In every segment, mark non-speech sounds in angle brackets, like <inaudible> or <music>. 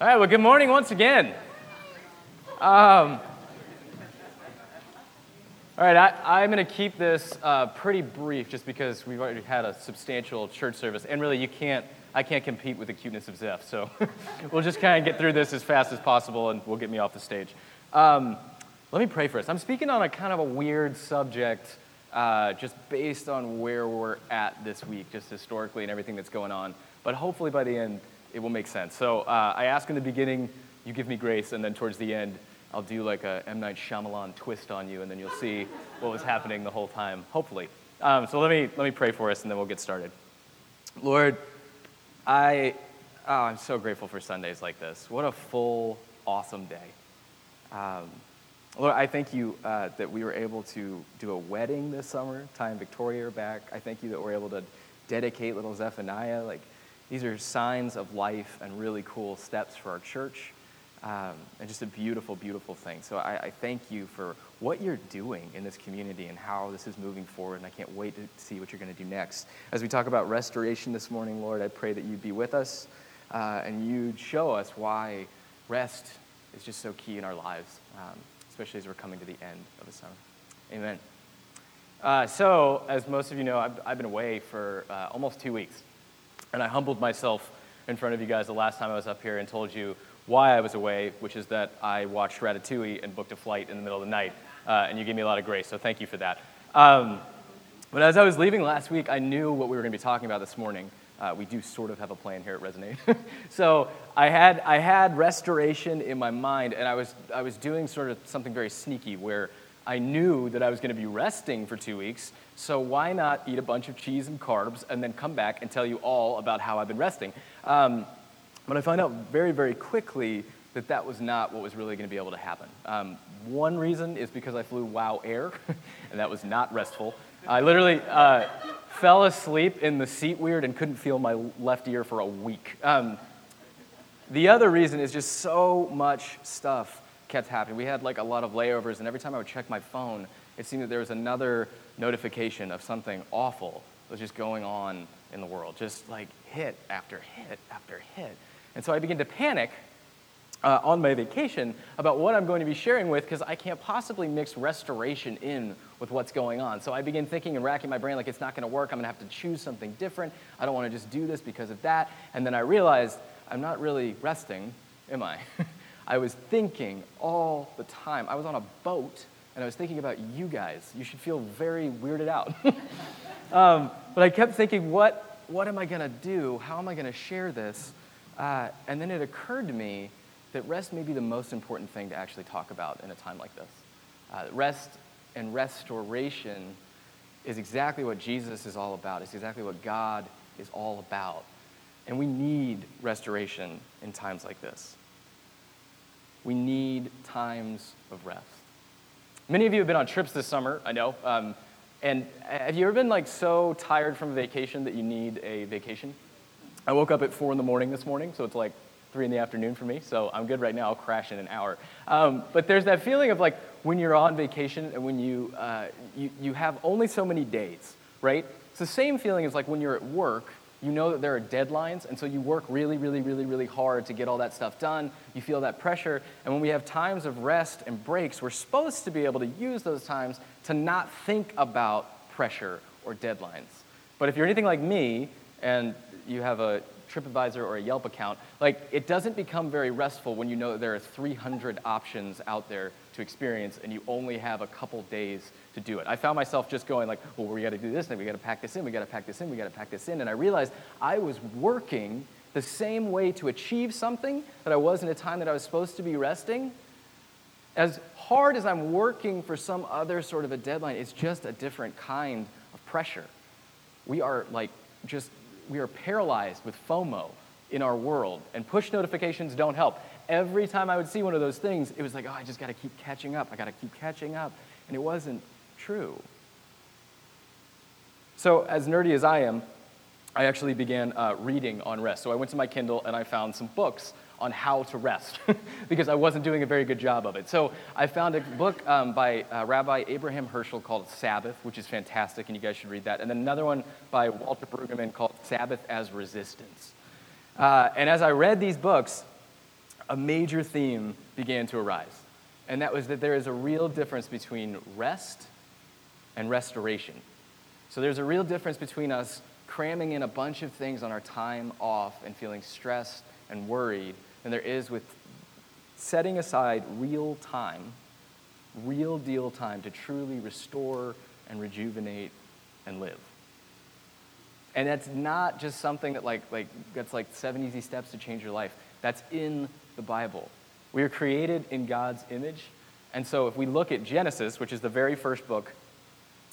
All right, well, good morning once again. Um, all right, I, am going to keep this uh, pretty brief just because we've already had a substantial church service. And really, you can't, I can't compete with the cuteness of Zeph. So <laughs> we'll just kind of get through this as fast as possible and we'll get me off the stage. Um, let me pray for us. I'm speaking on a kind of a weird subject uh, just based on where we're at this week, just historically and everything that's going on. But hopefully, by the end, it will make sense. So uh, I ask in the beginning, you give me grace, and then towards the end, I'll do like a M. Night Shyamalan twist on you, and then you'll see what was happening the whole time, hopefully. Um, so let me, let me pray for us, and then we'll get started. Lord, I, oh, I'm so grateful for Sundays like this. What a full, awesome day. Um, Lord, I thank you uh, that we were able to do a wedding this summer, Ty and Victoria back. I thank you that we're able to dedicate little Zephaniah. Like, these are signs of life and really cool steps for our church. Um, and just a beautiful, beautiful thing. So I, I, thank you for what you're doing in this community and how this is moving forward. And I can't wait to see what you're going to do next. As we talk about restoration this morning, Lord, I pray that you'd be with us uh, and you'd show us why rest is just so key in our lives, um, especially as we're coming to the end of the summer. Amen. Uh, so, as most of you know, I've, I've been away for uh, almost two weeks. And I humbled myself in front of you guys the last time I was up here and told you why I was away, which is that I watched Ratatouille and booked a flight in the middle of the night. Uh, and you gave me a lot of grace, so thank you for that. Um, but as I was leaving last week, I knew what we were going to be talking about this morning. Uh, we do sort of have a plan here at Resonate. <laughs> so I had, I had restoration in my mind, and I was, I was doing sort of something very sneaky where I knew that I was going to be resting for two weeks, so why not eat a bunch of cheese and carbs and then come back and tell you all about how I've been resting? Um, but I found out very, very quickly that that was not what was really going to be able to happen. Um, one reason is because I flew WOW Air, <laughs> and that was not restful. I literally uh, fell asleep in the seat weird and couldn't feel my left ear for a week. Um, the other reason is just so much stuff kept happening. We had like a lot of layovers, and every time I would check my phone, it seemed that there was another notification of something awful that was just going on in the world, just like hit after hit after hit. And so I began to panic uh, on my vacation about what I'm going to be sharing with because I can't possibly mix restoration in with what's going on. So I begin thinking and racking my brain like it's not going to work. I'm going to have to choose something different. I don't want to just do this because of that. And then I realized I'm not really resting, am I? <laughs> I was thinking all the time. I was on a boat and I was thinking about you guys. You should feel very weirded out. <laughs> um, but I kept thinking, what, what am I going to do? How am I going to share this? Uh, and then it occurred to me that rest may be the most important thing to actually talk about in a time like this. Uh, rest and restoration is exactly what Jesus is all about. It's exactly what God is all about. And we need restoration in times like this. We need times of rest. Many of you have been on trips this summer, I know. Um, and have you ever been like so tired from a vacation that you need a vacation? I woke up at four in the morning this morning, so it's like three in the afternoon for me. So I'm good right now. I'll crash in an hour. Um, but there's that feeling of like when you're on vacation and when you, uh, you, you have only so many days, right? It's the same feeling as like when you're at work you know that there are deadlines, and so you work really, really, really, really hard to get all that stuff done. You feel that pressure, and when we have times of rest and breaks, we're supposed to be able to use those times to not think about pressure or deadlines. But if you're anything like me, and you have a TripAdvisor or a Yelp account, like it doesn't become very restful when you know there are 300 options out there to experience and you only have a couple days to do it. I found myself just going like, well, we got to do this, and we got to pack this in, we got to pack this in, we got to pack this in, and I realized I was working the same way to achieve something that I was in a time that I was supposed to be resting. As hard as I'm working for some other sort of a deadline, it's just a different kind of pressure. We are like just we are paralyzed with FOMO in our world, and push notifications don't help. Every time I would see one of those things, it was like, oh, I just got to keep catching up. I got to keep catching up. And it wasn't true. So, as nerdy as I am, I actually began uh, reading on rest. So, I went to my Kindle and I found some books on how to rest <laughs> because I wasn't doing a very good job of it. So I found a book um, by uh, Rabbi Abraham Heschel called Sabbath, which is fantastic, and you guys should read that. And then another one by Walter Brueggemann called Sabbath as Resistance. Uh, and as I read these books, a major theme began to arise. And that was that there is a real difference between rest and restoration. So there's a real difference between us cramming in a bunch of things on our time off and feeling stressed and worried than there is with setting aside real time, real deal time to truly restore and rejuvenate and live. And that's not just something that like, like that's like seven easy steps to change your life. That's in the Bible. We are created in God's image. And so if we look at Genesis, which is the very first book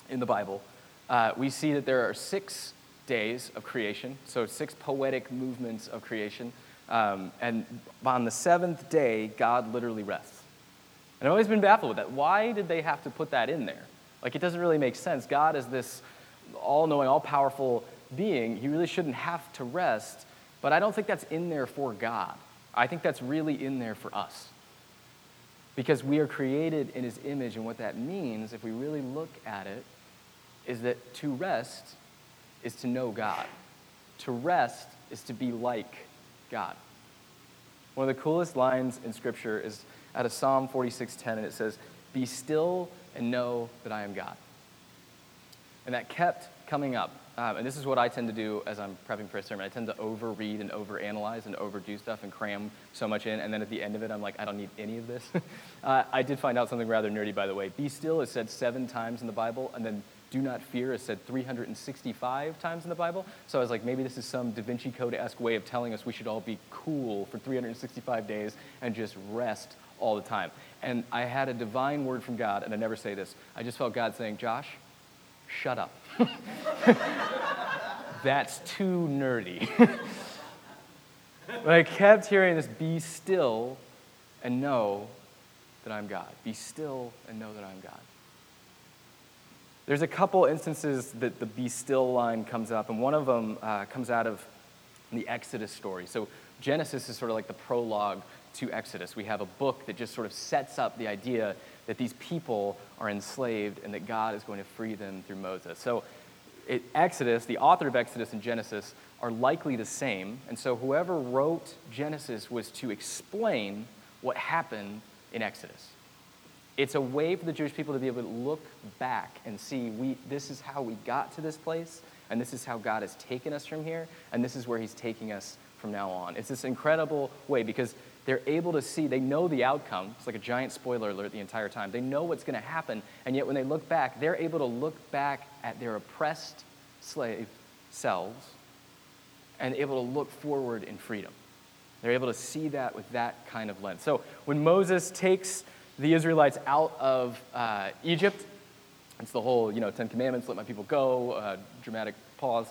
in the Bible, uh, we see that there are six days of creation, so six poetic movements of creation. Um, and on the seventh day, God literally rests. And I've always been baffled with that. Why did they have to put that in there? Like, it doesn't really make sense. God is this all knowing, all powerful being. He really shouldn't have to rest, but I don't think that's in there for God. I think that's really in there for us. Because we are created in his image, and what that means, if we really look at it, is that to rest is to know God. To rest is to be like God. One of the coolest lines in Scripture is out of Psalm 46:10, and it says, Be still and know that I am God. And that kept coming up. Um, and this is what I tend to do as I'm prepping for a sermon. I tend to overread and overanalyze and overdo stuff and cram so much in. And then at the end of it, I'm like, I don't need any of this. <laughs> uh, I did find out something rather nerdy, by the way. Be still is said seven times in the Bible, and then do not fear is said 365 times in the Bible. So I was like, maybe this is some Da Vinci Code esque way of telling us we should all be cool for 365 days and just rest all the time. And I had a divine word from God, and I never say this. I just felt God saying, Josh, shut up. <laughs> That's too nerdy. <laughs> but I kept hearing this be still and know that I'm God. Be still and know that I'm God. There's a couple instances that the be still line comes up, and one of them uh, comes out of the Exodus story. So Genesis is sort of like the prologue to Exodus. We have a book that just sort of sets up the idea that these people are enslaved and that God is going to free them through Moses. So it, Exodus, the author of Exodus and Genesis, are likely the same. And so whoever wrote Genesis was to explain what happened in Exodus. It's a way for the Jewish people to be able to look back and see we, this is how we got to this place, and this is how God has taken us from here, and this is where He's taking us from now on. It's this incredible way because they're able to see, they know the outcome. It's like a giant spoiler alert the entire time. They know what's going to happen, and yet when they look back, they're able to look back at their oppressed slave selves and able to look forward in freedom. They're able to see that with that kind of lens. So when Moses takes the Israelites out of uh, Egypt. It's the whole, you know, Ten Commandments, let my people go, uh, dramatic pause.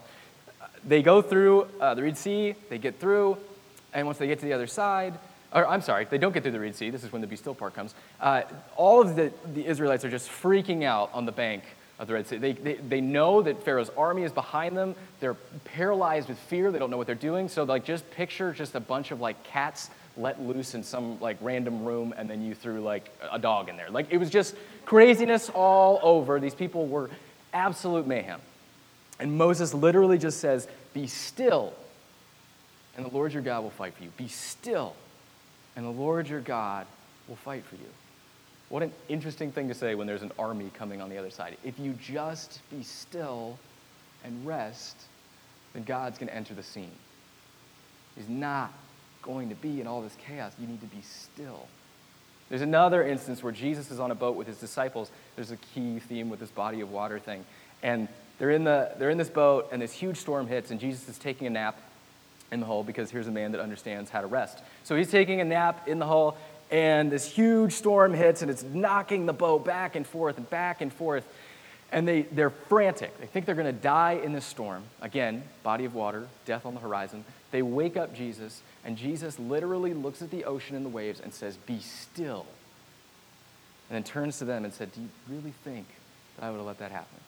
They go through uh, the Red Sea, they get through, and once they get to the other side, or I'm sorry, they don't get through the Red Sea, this is when the be still part comes. Uh, all of the, the Israelites are just freaking out on the bank of the Red Sea. They, they, they know that Pharaoh's army is behind them. They're paralyzed with fear. They don't know what they're doing. So, like, just picture just a bunch of, like, cats let loose in some like random room and then you threw like a dog in there. Like it was just craziness all over. These people were absolute mayhem. And Moses literally just says, Be still, and the Lord your God will fight for you. Be still, and the Lord your God will fight for you. What an interesting thing to say when there's an army coming on the other side. If you just be still and rest, then God's going to enter the scene. He's not going to be in all this chaos. You need to be still. There's another instance where Jesus is on a boat with his disciples. There's a key theme with this body of water thing. And they're in, the, they're in this boat, and this huge storm hits, and Jesus is taking a nap in the hull because here's a man that understands how to rest. So he's taking a nap in the hull, and this huge storm hits, and it's knocking the boat back and forth and back and forth. And they, they're frantic. They think they're going to die in this storm. Again, body of water, death on the horizon. They wake up Jesus, and Jesus literally looks at the ocean and the waves and says, Be still. And then turns to them and said, Do you really think that I would have let that happen?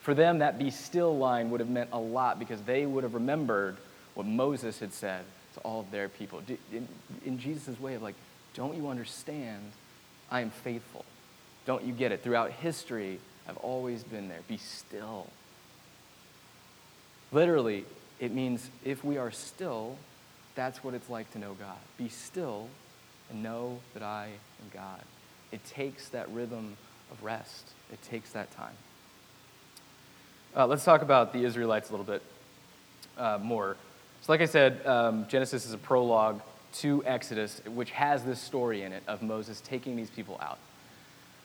For them, that be still line would have meant a lot because they would have remembered what Moses had said to all of their people. In, in Jesus' way of like, don't you understand? I am faithful. Don't you get it? Throughout history, I've always been there. Be still. Literally, it means if we are still, That's what it's like to know God. Be still and know that I am God. It takes that rhythm of rest, it takes that time. Uh, let's talk about the Israelites a little bit uh, more. So, like I said, um, Genesis is a prologue to Exodus, which has this story in it of Moses taking these people out.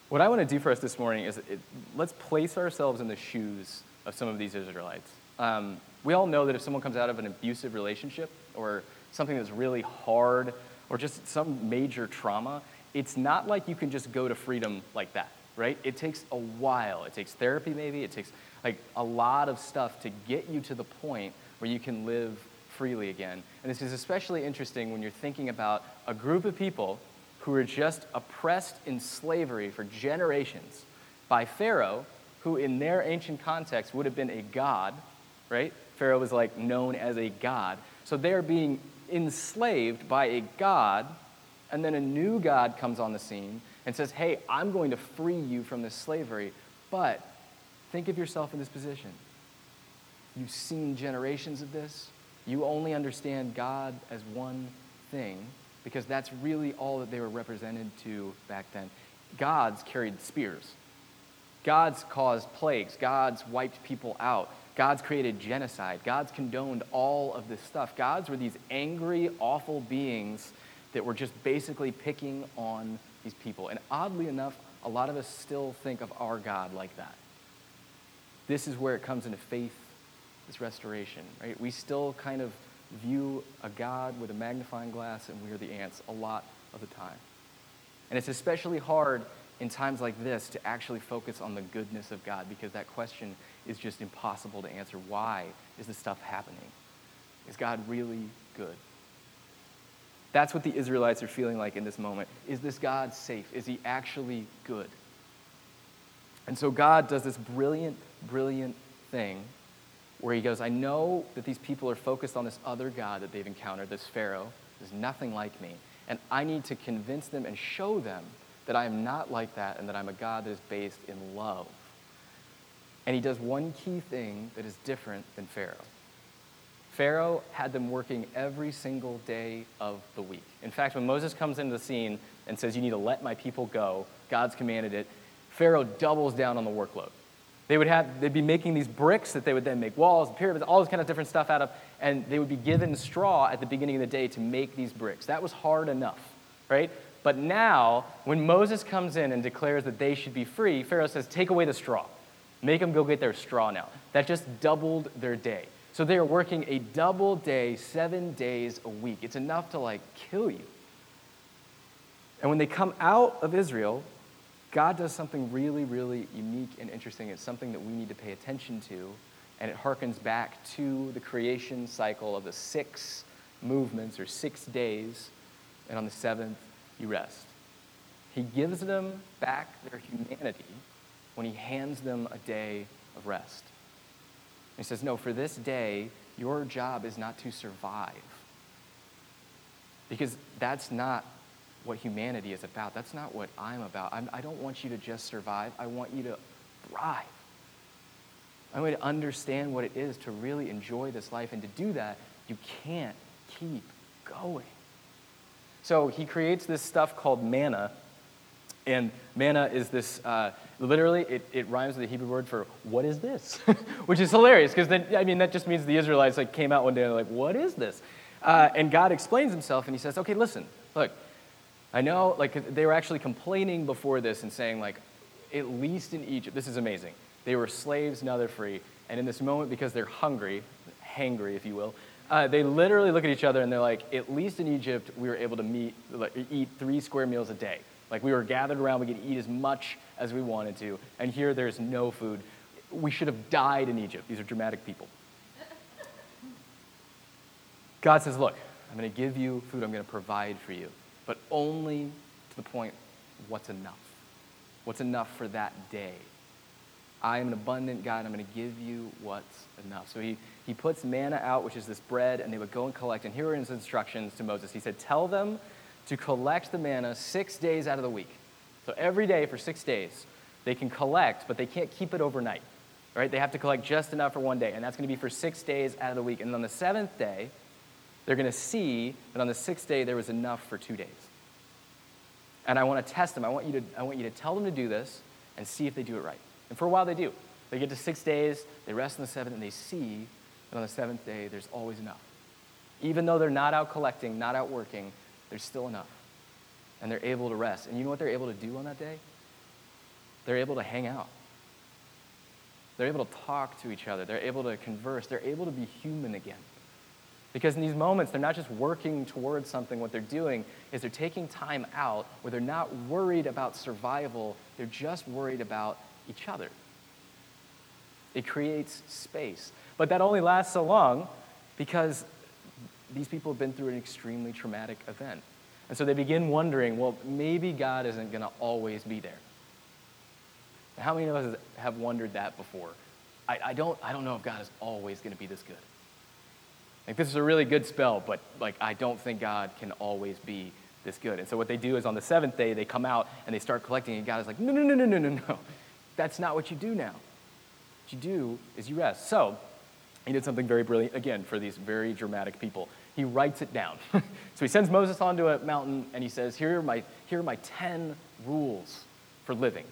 What I want to do for us this morning is it, let's place ourselves in the shoes of some of these Israelites. Um, we all know that if someone comes out of an abusive relationship or something that's really hard or just some major trauma, it's not like you can just go to freedom like that, right? It takes a while. It takes therapy, maybe. It takes like a lot of stuff to get you to the point where you can live freely again. And this is especially interesting when you're thinking about a group of people who were just oppressed in slavery for generations by Pharaoh, who in their ancient context would have been a god, right? Pharaoh was like known as a god. So they're being enslaved by a god, and then a new god comes on the scene and says, Hey, I'm going to free you from this slavery. But think of yourself in this position. You've seen generations of this. You only understand God as one thing because that's really all that they were represented to back then. Gods carried spears. Gods caused plagues. Gods wiped people out. Gods created genocide. Gods condoned all of this stuff. Gods were these angry, awful beings that were just basically picking on these people. And oddly enough, a lot of us still think of our God like that. This is where it comes into faith this restoration, right? We still kind of view a God with a magnifying glass and we're the ants a lot of the time. And it's especially hard in times like this to actually focus on the goodness of God because that question is just impossible to answer. Why is this stuff happening? Is God really good? That's what the Israelites are feeling like in this moment. Is this God safe? Is he actually good? And so God does this brilliant, brilliant thing where he goes, I know that these people are focused on this other God that they've encountered, this Pharaoh, is nothing like me. And I need to convince them and show them that I am not like that and that I'm a God that is based in love. And he does one key thing that is different than Pharaoh. Pharaoh had them working every single day of the week. In fact, when Moses comes into the scene and says, You need to let my people go, God's commanded it, Pharaoh doubles down on the workload. They would have, they'd be making these bricks that they would then make walls, pyramids, all this kind of different stuff out of, and they would be given straw at the beginning of the day to make these bricks. That was hard enough, right? But now, when Moses comes in and declares that they should be free, Pharaoh says, Take away the straw. Make them go get their straw now. That just doubled their day. So they are working a double day, seven days a week. It's enough to like kill you. And when they come out of Israel, God does something really, really unique and interesting. It's something that we need to pay attention to, and it harkens back to the creation cycle of the six movements or six days, and on the seventh, you rest. He gives them back their humanity when he hands them a day of rest. He says, No, for this day, your job is not to survive. Because that's not what humanity is about. That's not what I'm about. I'm, I do not want you to just survive, I want you to thrive. I want you to understand what it is to really enjoy this life. And to do that, you can't keep going. So he creates this stuff called manna. And manna is this, uh, literally, it, it rhymes with the Hebrew word for what is this? <laughs> Which is hilarious because then, I mean, that just means the Israelites like came out one day and they're like, what is this? Uh, and God explains himself and he says, okay, listen, look, I know, like, they were actually complaining before this and saying, like, at least in Egypt, this is amazing. They were slaves, now they're free. And in this moment, because they're hungry, hangry, if you will, uh, they literally look at each other and they're like, at least in Egypt, we were able to meet, like, eat three square meals a day. Like, we were gathered around, we could eat as much as we wanted to. And here, there's no food. We should have died in Egypt. These are dramatic people. God says, Look, I'm going to give you food, I'm going to provide for you but only to the point what's enough? What's enough for that day? I am an abundant God. I'm going to give you what's enough. So he, he puts manna out, which is this bread, and they would go and collect. And here are his instructions to Moses. He said, Tell them to collect the manna six days out of the week. So every day for six days, they can collect, but they can't keep it overnight. Right? They have to collect just enough for one day, and that's going to be for six days out of the week. And on the seventh day, they're going to see that on the sixth day there was enough for two days. And I want to test them. I want, you to, I want you to tell them to do this and see if they do it right. And for a while they do. They get to six days, they rest on the seventh, and they see that on the seventh day there's always enough. Even though they're not out collecting, not out working, there's still enough. And they're able to rest. And you know what they're able to do on that day? They're able to hang out. They're able to talk to each other. They're able to converse. They're able to be human again. Because in these moments, they're not just working towards something. What they're doing is they're taking time out where they're not worried about survival, they're just worried about each other. It creates space. But that only lasts so long because these people have been through an extremely traumatic event. And so they begin wondering well, maybe God isn't going to always be there. How many of us have wondered that before? I, I, don't, I don't know if God is always going to be this good. Like, this is a really good spell, but like, I don't think God can always be this good. And so what they do is on the seventh day, they come out and they start collecting, and God is like, no, no, no, no, no, no, no. That's not what you do now. What you do is you rest. So he did something very brilliant, again, for these very dramatic people. He writes it down. <laughs> so he sends Moses onto a mountain and he says, here are my, here are my 10 rules for living.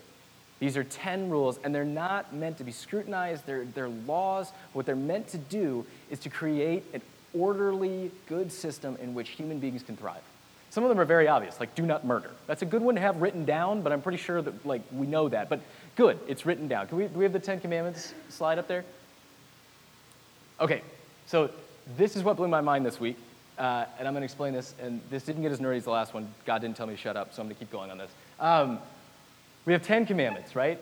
These are 10 rules, and they're not meant to be scrutinized. They're, they're laws. What they're meant to do is to create an orderly, good system in which human beings can thrive. Some of them are very obvious, like do not murder. That's a good one to have written down, but I'm pretty sure that like we know that. But good, it's written down. Can we, do we have the Ten Commandments slide up there? Okay, so this is what blew my mind this week, uh, and I'm going to explain this. And this didn't get as nerdy as the last one. God didn't tell me to shut up, so I'm going to keep going on this. Um, we have Ten Commandments, right?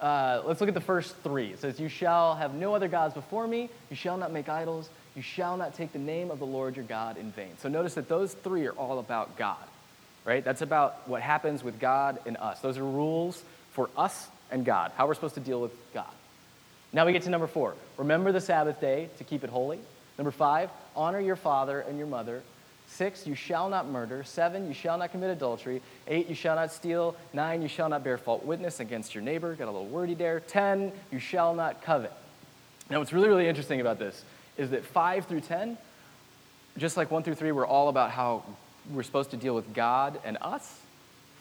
Uh, let's look at the first three. It says, You shall have no other gods before me, you shall not make idols, you shall not take the name of the Lord your God in vain. So notice that those three are all about God, right? That's about what happens with God and us. Those are rules for us and God, how we're supposed to deal with God. Now we get to number four. Remember the Sabbath day to keep it holy. Number five, honor your father and your mother. Six, you shall not murder. Seven, you shall not commit adultery. Eight, you shall not steal. Nine, you shall not bear false witness against your neighbor. Got a little wordy there. Ten, you shall not covet. Now, what's really, really interesting about this is that five through ten, just like one through three, were all about how we're supposed to deal with God and us.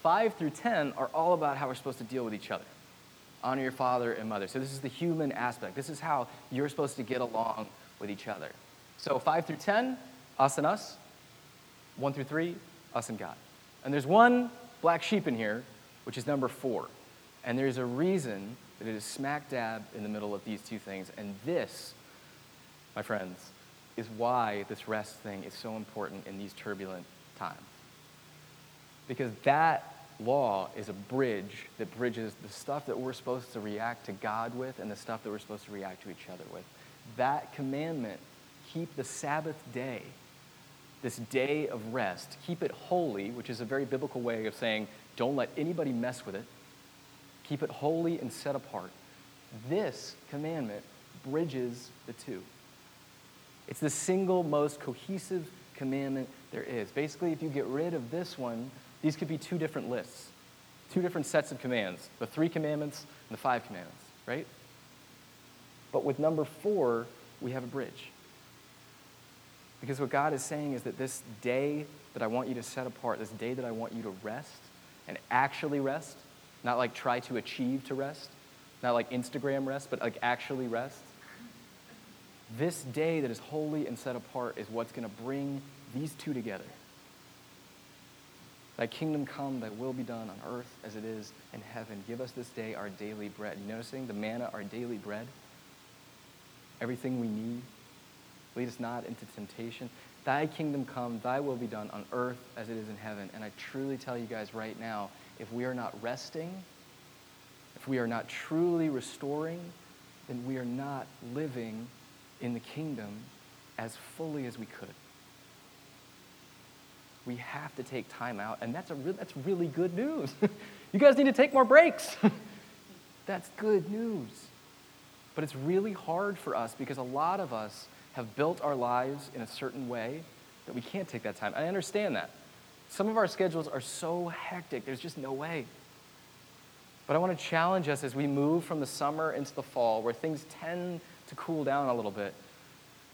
Five through ten are all about how we're supposed to deal with each other. Honor your father and mother. So, this is the human aspect. This is how you're supposed to get along with each other. So, five through ten, us and us. 1 through 3, us and God. And there's one black sheep in here, which is number 4. And there's a reason that it is smack dab in the middle of these two things. And this, my friends, is why this rest thing is so important in these turbulent times. Because that law is a bridge that bridges the stuff that we're supposed to react to God with and the stuff that we're supposed to react to each other with. That commandment, keep the Sabbath day this day of rest, keep it holy, which is a very biblical way of saying don't let anybody mess with it. Keep it holy and set apart. This commandment bridges the two. It's the single most cohesive commandment there is. Basically, if you get rid of this one, these could be two different lists, two different sets of commands the three commandments and the five commandments, right? But with number four, we have a bridge. Because what God is saying is that this day that I want you to set apart, this day that I want you to rest and actually rest, not like try to achieve to rest, not like Instagram rest, but like actually rest. This day that is holy and set apart is what's going to bring these two together. Thy kingdom come, thy will be done on earth as it is in heaven. Give us this day our daily bread. You noticing the manna, our daily bread? Everything we need Lead us not into temptation. Thy kingdom come, thy will be done on earth as it is in heaven. And I truly tell you guys right now, if we are not resting, if we are not truly restoring, then we are not living in the kingdom as fully as we could. We have to take time out, and that's, a re- that's really good news. <laughs> you guys need to take more breaks. <laughs> that's good news. But it's really hard for us because a lot of us have built our lives in a certain way that we can't take that time. I understand that. Some of our schedules are so hectic, there's just no way. But I want to challenge us as we move from the summer into the fall, where things tend to cool down a little bit.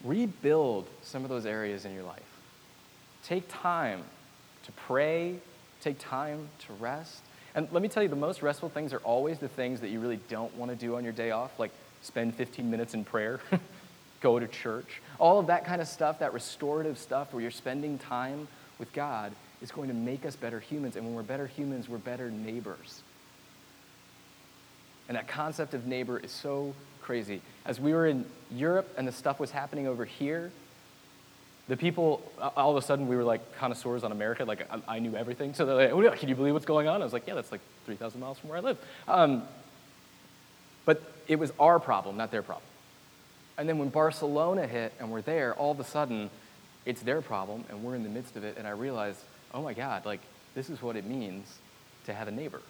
Rebuild some of those areas in your life. Take time to pray, take time to rest. And let me tell you, the most restful things are always the things that you really don't want to do on your day off, like spend 15 minutes in prayer, <laughs> go to church. All of that kind of stuff, that restorative stuff where you're spending time with God, is going to make us better humans. And when we're better humans, we're better neighbors. And that concept of neighbor is so crazy. As we were in Europe and the stuff was happening over here, the people, all of a sudden, we were like connoisseurs on America. Like, I, knew everything. So they're like, oh, can you believe what's going on? I was like, yeah, that's like 3,000 miles from where I live. Um, but it was our problem, not their problem. And then when Barcelona hit and we're there, all of a sudden, it's their problem and we're in the midst of it. And I realized, oh my God, like, this is what it means to have a neighbor.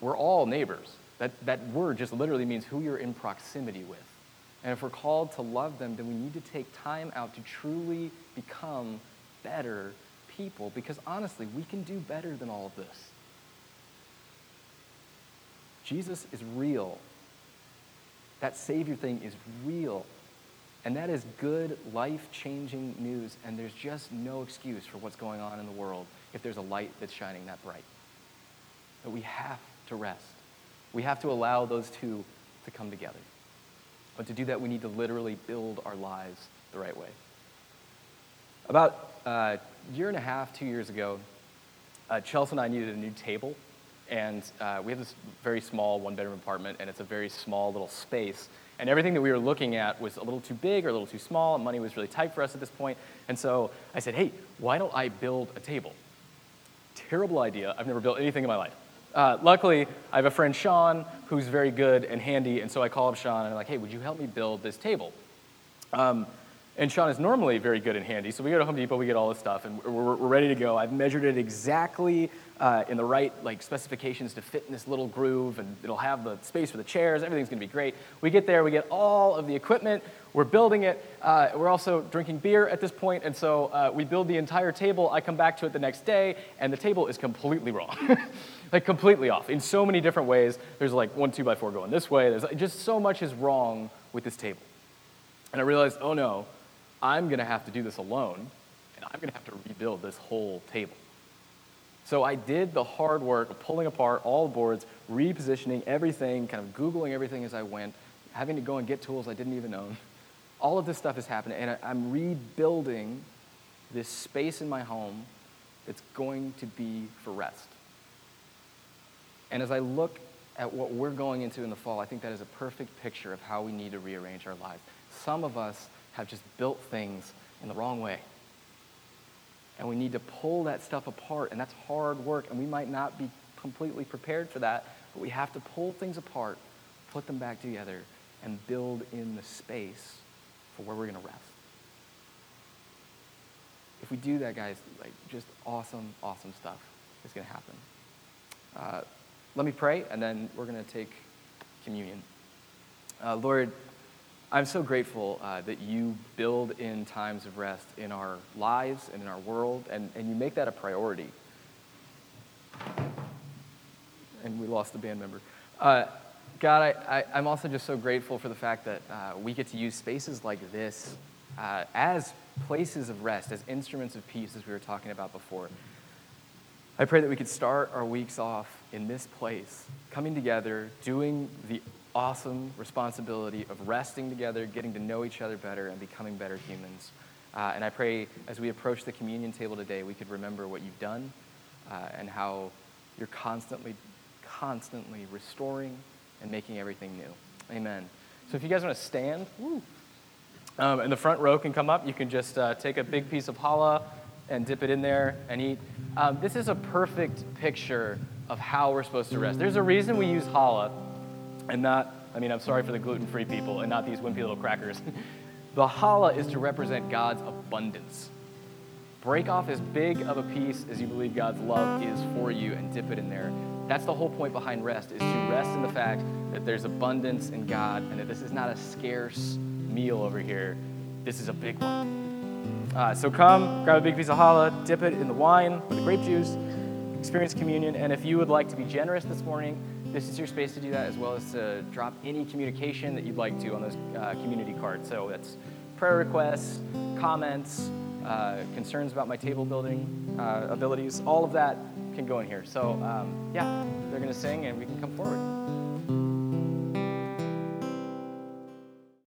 We're all neighbors. That, that word just literally means who you're in proximity with. And if we're called to love them, then we need to take time out to truly become better people because honestly, we can do better than all of this. Jesus is real. That Savior thing is real. And that is good, life changing news. And there's just no excuse for what's going on in the world if there's a light that's shining that bright. But we have to rest. We have to allow those two to come together. But to do that, we need to literally build our lives the right way. About a uh, year and a half, two years ago, uh, Chelsea and I needed a new table. And uh, we have this very small one bedroom apartment, and it's a very small little space. And everything that we were looking at was a little too big or a little too small, and money was really tight for us at this point. And so I said, hey, why don't I build a table? Terrible idea. I've never built anything in my life. Uh, luckily, I have a friend, Sean, who's very good and handy, and so I call up Sean and I'm like, hey, would you help me build this table? Um, and Sean is normally very good and handy, so we go to Home Depot, we get all this stuff, and we're, we're ready to go. I've measured it exactly uh, in the right like specifications to fit in this little groove, and it'll have the space for the chairs. Everything's going to be great. We get there, we get all of the equipment. We're building it. Uh, we're also drinking beer at this point, and so uh, we build the entire table. I come back to it the next day, and the table is completely wrong. <laughs> like completely off in so many different ways. There's like one two by four going this way. There's just so much is wrong with this table. And I realized, oh no, I'm going to have to do this alone, and I'm going to have to rebuild this whole table. So I did the hard work of pulling apart all the boards, repositioning everything, kind of Googling everything as I went, having to go and get tools I didn't even own. All of this stuff is happening, and I'm rebuilding this space in my home that's going to be for rest. And as I look at what we're going into in the fall, I think that is a perfect picture of how we need to rearrange our lives. Some of us have just built things in the wrong way. And we need to pull that stuff apart, and that's hard work, and we might not be completely prepared for that, but we have to pull things apart, put them back together, and build in the space for where we're going to rest. If we do that, guys, like just awesome, awesome stuff is going to happen. Uh, let me pray, and then we're going to take communion. Uh, Lord, I'm so grateful uh, that you build in times of rest in our lives and in our world, and, and you make that a priority. And we lost a band member. Uh, God, I, am also just so grateful for the fact that uh, we get to use spaces like this uh, as places of rest, as instruments of peace, as we were talking about before. I pray that we could start our weeks off in this place, coming together, doing the awesome responsibility of resting together, getting to know each other better, and becoming better humans. Uh, and I pray as we approach the communion table today, we could remember what you've done uh, and how you're constantly, constantly restoring and making everything new. Amen. So if you guys want to stand, um, and the front row can come up, you can just uh, take a big piece of challah and dip it in there and eat. Um, this is a perfect picture of how we're supposed to rest. There's a reason we use challah and not, I mean, I'm sorry for the gluten free people and not these wimpy little crackers. <laughs> the challah is to represent God's abundance. Break off as big of a piece as you believe God's love is for you and dip it in there. That's the whole point behind rest, is to rest in the fact that there's abundance in God and that this is not a scarce meal over here. This is a big one. Uh, so come, grab a big piece of challah, dip it in the wine or the grape juice, experience communion. And if you would like to be generous this morning, this is your space to do that, as well as to drop any communication that you'd like to on those uh, community cards. So that's prayer requests, comments, uh, concerns about my table building uh, abilities, all of that can go in here. So, um, yeah, they're going to sing and we can come forward.